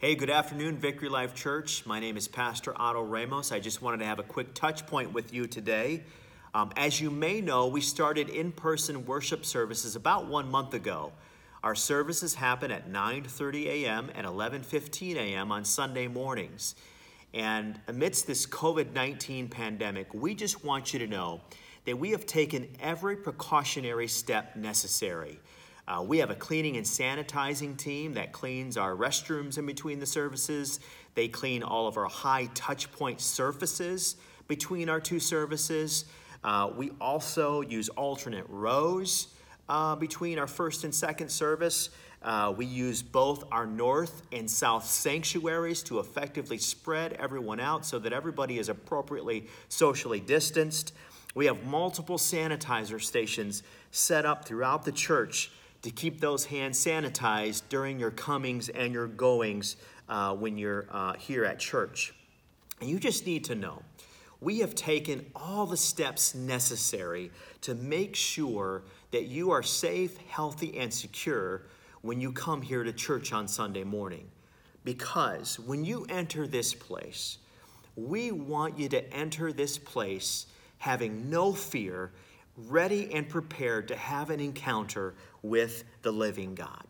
Hey, good afternoon, Victory Life Church. My name is Pastor Otto Ramos. I just wanted to have a quick touch point with you today. Um, as you may know, we started in-person worship services about one month ago. Our services happen at 9:30 a.m. and 11:15 a.m. on Sunday mornings. And amidst this COVID-19 pandemic, we just want you to know that we have taken every precautionary step necessary. Uh, we have a cleaning and sanitizing team that cleans our restrooms in between the services. They clean all of our high touch point surfaces between our two services. Uh, we also use alternate rows uh, between our first and second service. Uh, we use both our north and south sanctuaries to effectively spread everyone out so that everybody is appropriately socially distanced. We have multiple sanitizer stations set up throughout the church to keep those hands sanitized during your comings and your goings uh, when you're uh, here at church. And you just need to know we have taken all the steps necessary to make sure that you are safe, healthy, and secure when you come here to church on Sunday morning. Because when you enter this place, we want you to enter this place having no fear ready and prepared to have an encounter with the living God.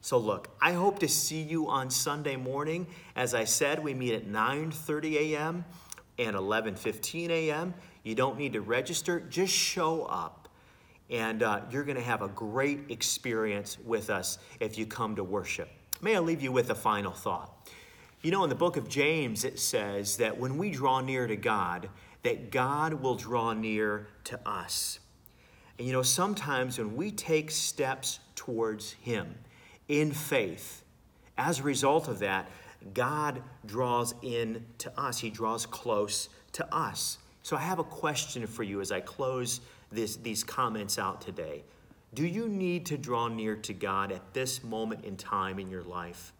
So look, I hope to see you on Sunday morning. As I said, we meet at 9:30 a.m. and 11:15 a.m. You don't need to register, just show up. And uh, you're going to have a great experience with us if you come to worship. May I leave you with a final thought? You know, in the book of James, it says that when we draw near to God, that God will draw near to us. And you know, sometimes when we take steps towards Him in faith, as a result of that, God draws in to us. He draws close to us. So I have a question for you as I close this, these comments out today. Do you need to draw near to God at this moment in time in your life?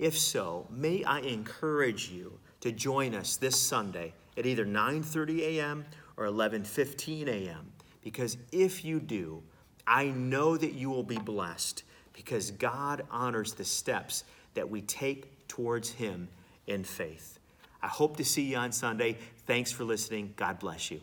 If so, may I encourage you to join us this Sunday at either 9:30 a.m. or 11:15 a.m. because if you do, I know that you will be blessed because God honors the steps that we take towards him in faith. I hope to see you on Sunday. Thanks for listening. God bless you.